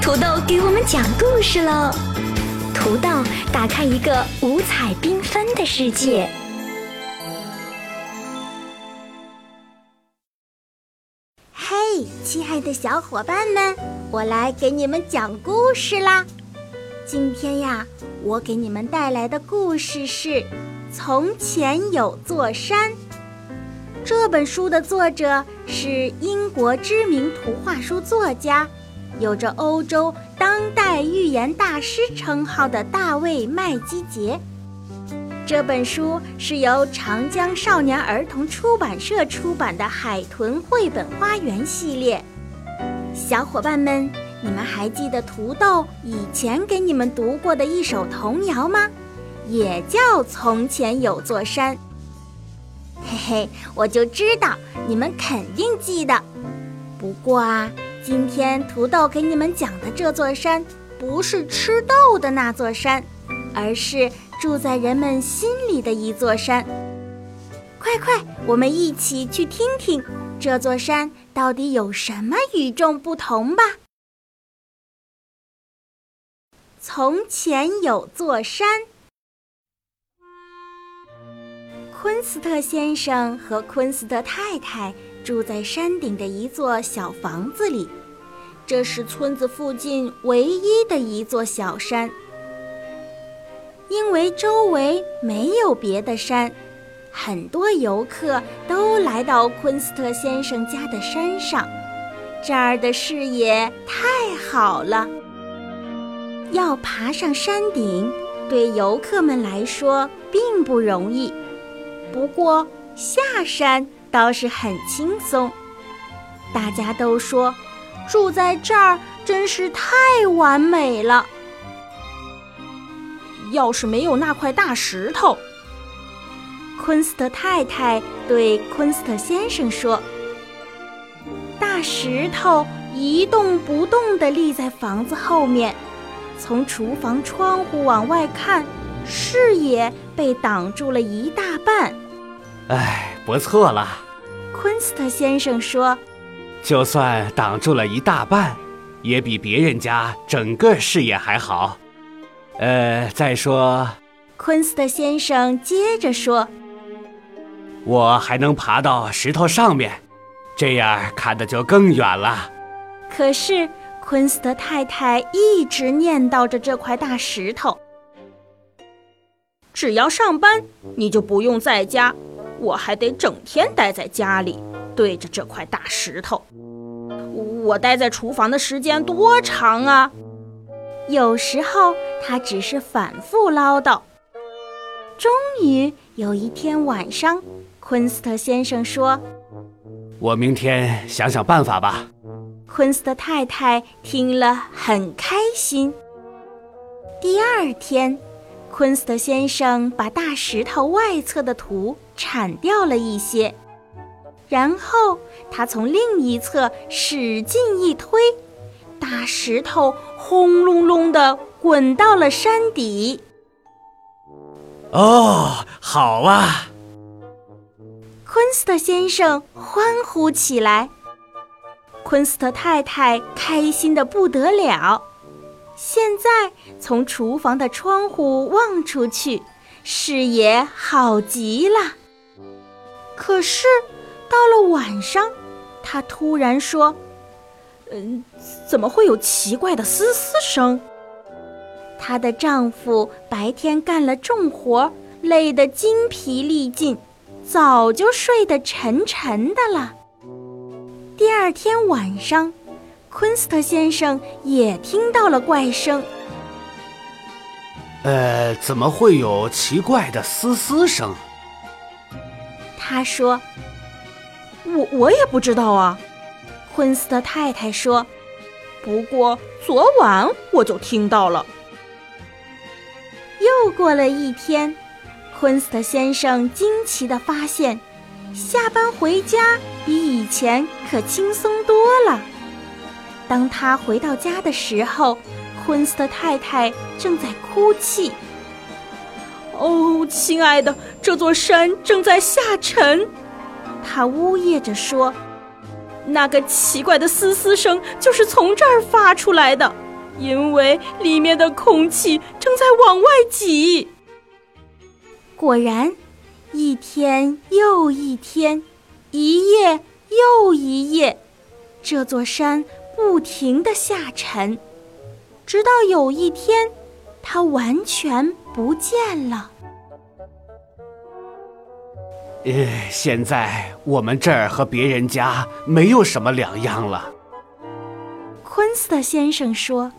土豆给我们讲故事喽！土豆打开一个五彩缤纷的世界。嘿，亲爱的小伙伴们，我来给你们讲故事啦！今天呀，我给你们带来的故事是《从前有座山》。这本书的作者是英国知名图画书作家，有着欧洲当代寓言大师称号的大卫·麦基杰。这本书是由长江少年儿童出版社出版的《海豚绘本花园》系列。小伙伴们，你们还记得土豆以前给你们读过的一首童谣吗？也叫《从前有座山》。嘿嘿，我就知道你们肯定记得。不过啊，今天土豆给你们讲的这座山，不是吃豆的那座山，而是住在人们心里的一座山。快快，我们一起去听听这座山到底有什么与众不同吧。从前有座山。昆斯特先生和昆斯特太太住在山顶的一座小房子里，这是村子附近唯一的一座小山。因为周围没有别的山，很多游客都来到昆斯特先生家的山上，这儿的视野太好了。要爬上山顶，对游客们来说并不容易。不过下山倒是很轻松，大家都说住在这儿真是太完美了。要是没有那块大石头，昆斯特太太对昆斯特先生说：“大石头一动不动地立在房子后面，从厨房窗户往外看，视野被挡住了一大半。”哎，不错了，昆斯特先生说：“就算挡住了一大半，也比别人家整个视野还好。”呃，再说，昆斯特先生接着说：“我还能爬到石头上面，这样看的就更远了。”可是，昆斯特太太一直念叨着这块大石头。只要上班，你就不用在家。我还得整天待在家里，对着这块大石头。我待在厨房的时间多长啊？有时候他只是反复唠叨。终于有一天晚上，昆斯特先生说：“我明天想想办法吧。”昆斯特太太听了很开心。第二天。昆斯特先生把大石头外侧的土铲掉了一些，然后他从另一侧使劲一推，大石头轰隆隆地滚到了山底。哦，好啊！昆斯特先生欢呼起来，昆斯特太太开心的不得了。现在从厨房的窗户望出去，视野好极了。可是到了晚上，她突然说：“嗯，怎么会有奇怪的嘶嘶声？”她的丈夫白天干了重活，累得精疲力尽，早就睡得沉沉的了。第二天晚上。昆斯特先生也听到了怪声。呃，怎么会有奇怪的嘶嘶声？他说：“我我也不知道啊。”昆斯特太太说：“不过昨晚我就听到了。”又过了一天，昆斯特先生惊奇的发现，下班回家比以前可轻松多了。当他回到家的时候，昆斯特太太正在哭泣。哦，亲爱的，这座山正在下沉，他呜咽着说：“那个奇怪的嘶嘶声就是从这儿发出来的。因为里面的空气正在往外挤。果然，一天又一天，一夜又一夜，这座山不停地下沉，直到有一天，它完全不见了。呃，现在我们这儿和别人家没有什么两样了。昆斯特先生说：“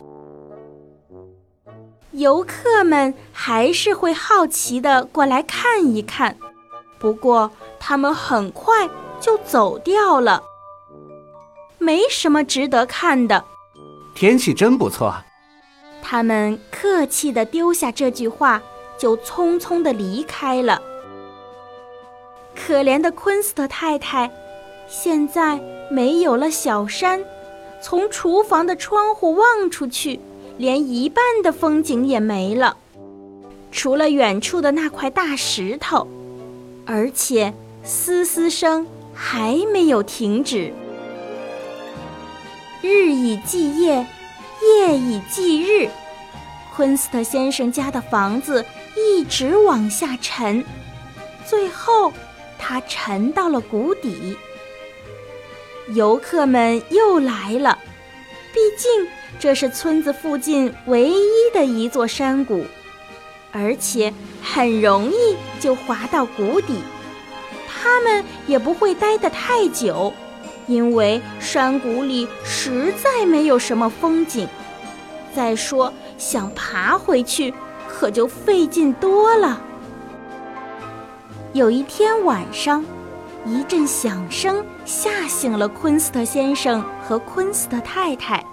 游客们还是会好奇的过来看一看，不过他们很快就走掉了。没什么值得看的。天气真不错。”他们客气的丢下这句话，就匆匆的离开了。可怜的昆斯特太太，现在没有了小山。从厨房的窗户望出去，连一半的风景也没了，除了远处的那块大石头，而且嘶嘶声还没有停止。日以继夜，夜以继日，昆斯特先生家的房子一直往下沉，最后，它沉到了谷底。游客们又来了，毕竟这是村子附近唯一的一座山谷，而且很容易就滑到谷底。他们也不会待得太久，因为山谷里实在没有什么风景。再说，想爬回去可就费劲多了。有一天晚上。一阵响声吓醒了昆斯特先生和昆斯特太太。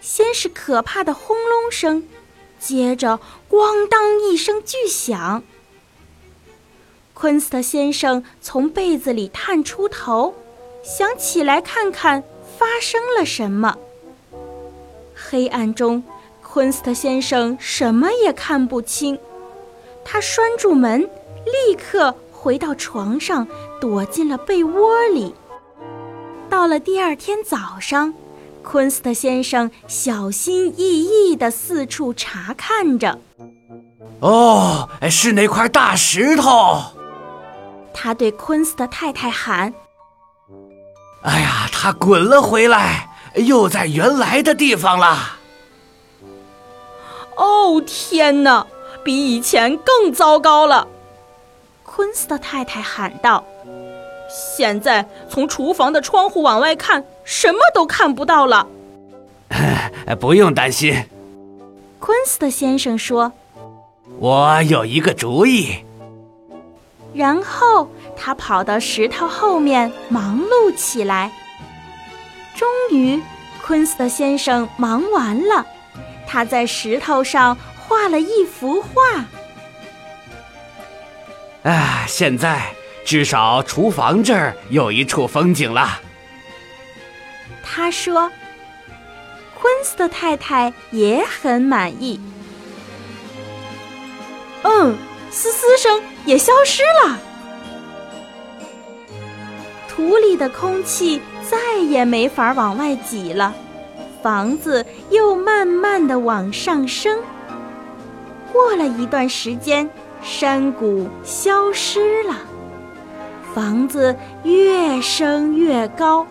先是可怕的轰隆声，接着咣当一声巨响。昆斯特先生从被子里探出头，想起来看看发生了什么。黑暗中，昆斯特先生什么也看不清，他拴住门，立刻。回到床上，躲进了被窝里。到了第二天早上，昆斯特先生小心翼翼地四处查看着。哦，是那块大石头！他对昆斯特太太喊：“哎呀，它滚了回来，又在原来的地方了。”哦，天哪，比以前更糟糕了！昆斯特太太喊道：“现在从厨房的窗户往外看，什么都看不到了。”“不用担心。”昆斯特先生说，“我有一个主意。”然后他跑到石头后面忙碌起来。终于，昆斯特先生忙完了，他在石头上画了一幅画。啊，现在至少厨房这儿有一处风景了。他说：“昆斯特太太也很满意。”嗯，嘶嘶声也消失了，土里的空气再也没法往外挤了，房子又慢慢的往上升。过了一段时间。山谷消失了，房子越升越高，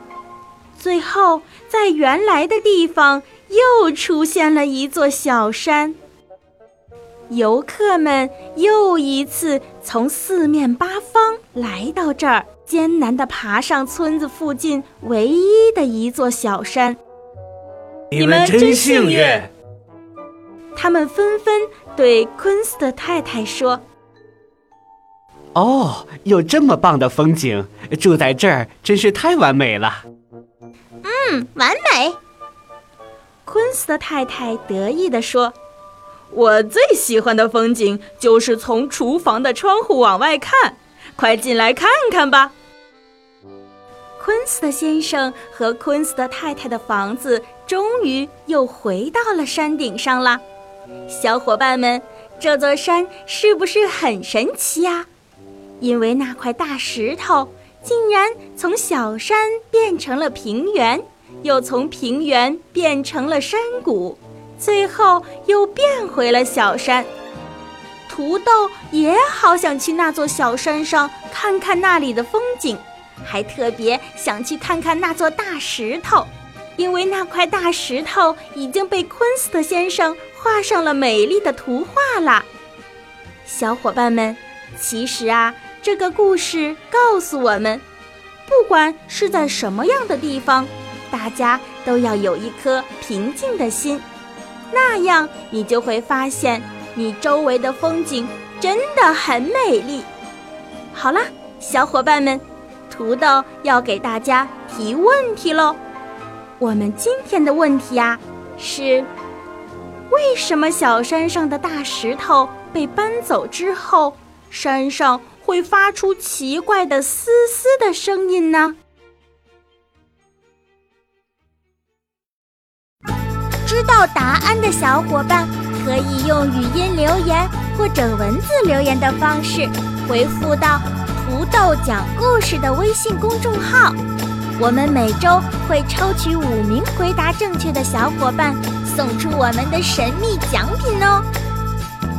最后在原来的地方又出现了一座小山。游客们又一次从四面八方来到这儿，艰难地爬上村子附近唯一的一座小山。你们真幸运！他们纷纷对昆斯特太太说：“哦，有这么棒的风景，住在这儿真是太完美了。”“嗯，完美。”昆斯特太太得意地说：“我最喜欢的风景就是从厨房的窗户往外看，快进来看看吧。”昆斯特先生和昆斯特太太的房子终于又回到了山顶上了。小伙伴们，这座山是不是很神奇呀？因为那块大石头竟然从小山变成了平原，又从平原变成了山谷，最后又变回了小山。土豆也好想去那座小山上看看那里的风景，还特别想去看看那座大石头，因为那块大石头已经被昆斯特先生画上了美丽的图画了。小伙伴们，其实啊，这个故事告诉我们，不管是在什么样的地方，大家都要有一颗平静的心，那样你就会发现。你周围的风景真的很美丽。好啦，小伙伴们，土豆要给大家提问题喽。我们今天的问题呀是：为什么小山上的大石头被搬走之后，山上会发出奇怪的嘶嘶的声音呢？知道答案的小伙伴。可以用语音留言或者文字留言的方式回复到“土豆讲故事”的微信公众号，我们每周会抽取五名回答正确的小伙伴，送出我们的神秘奖品哦。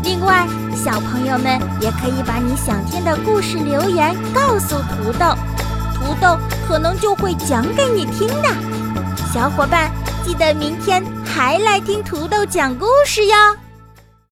另外，小朋友们也可以把你想听的故事留言告诉土豆，土豆可能就会讲给你听的。小伙伴。记得明天还来听土豆讲故事哟。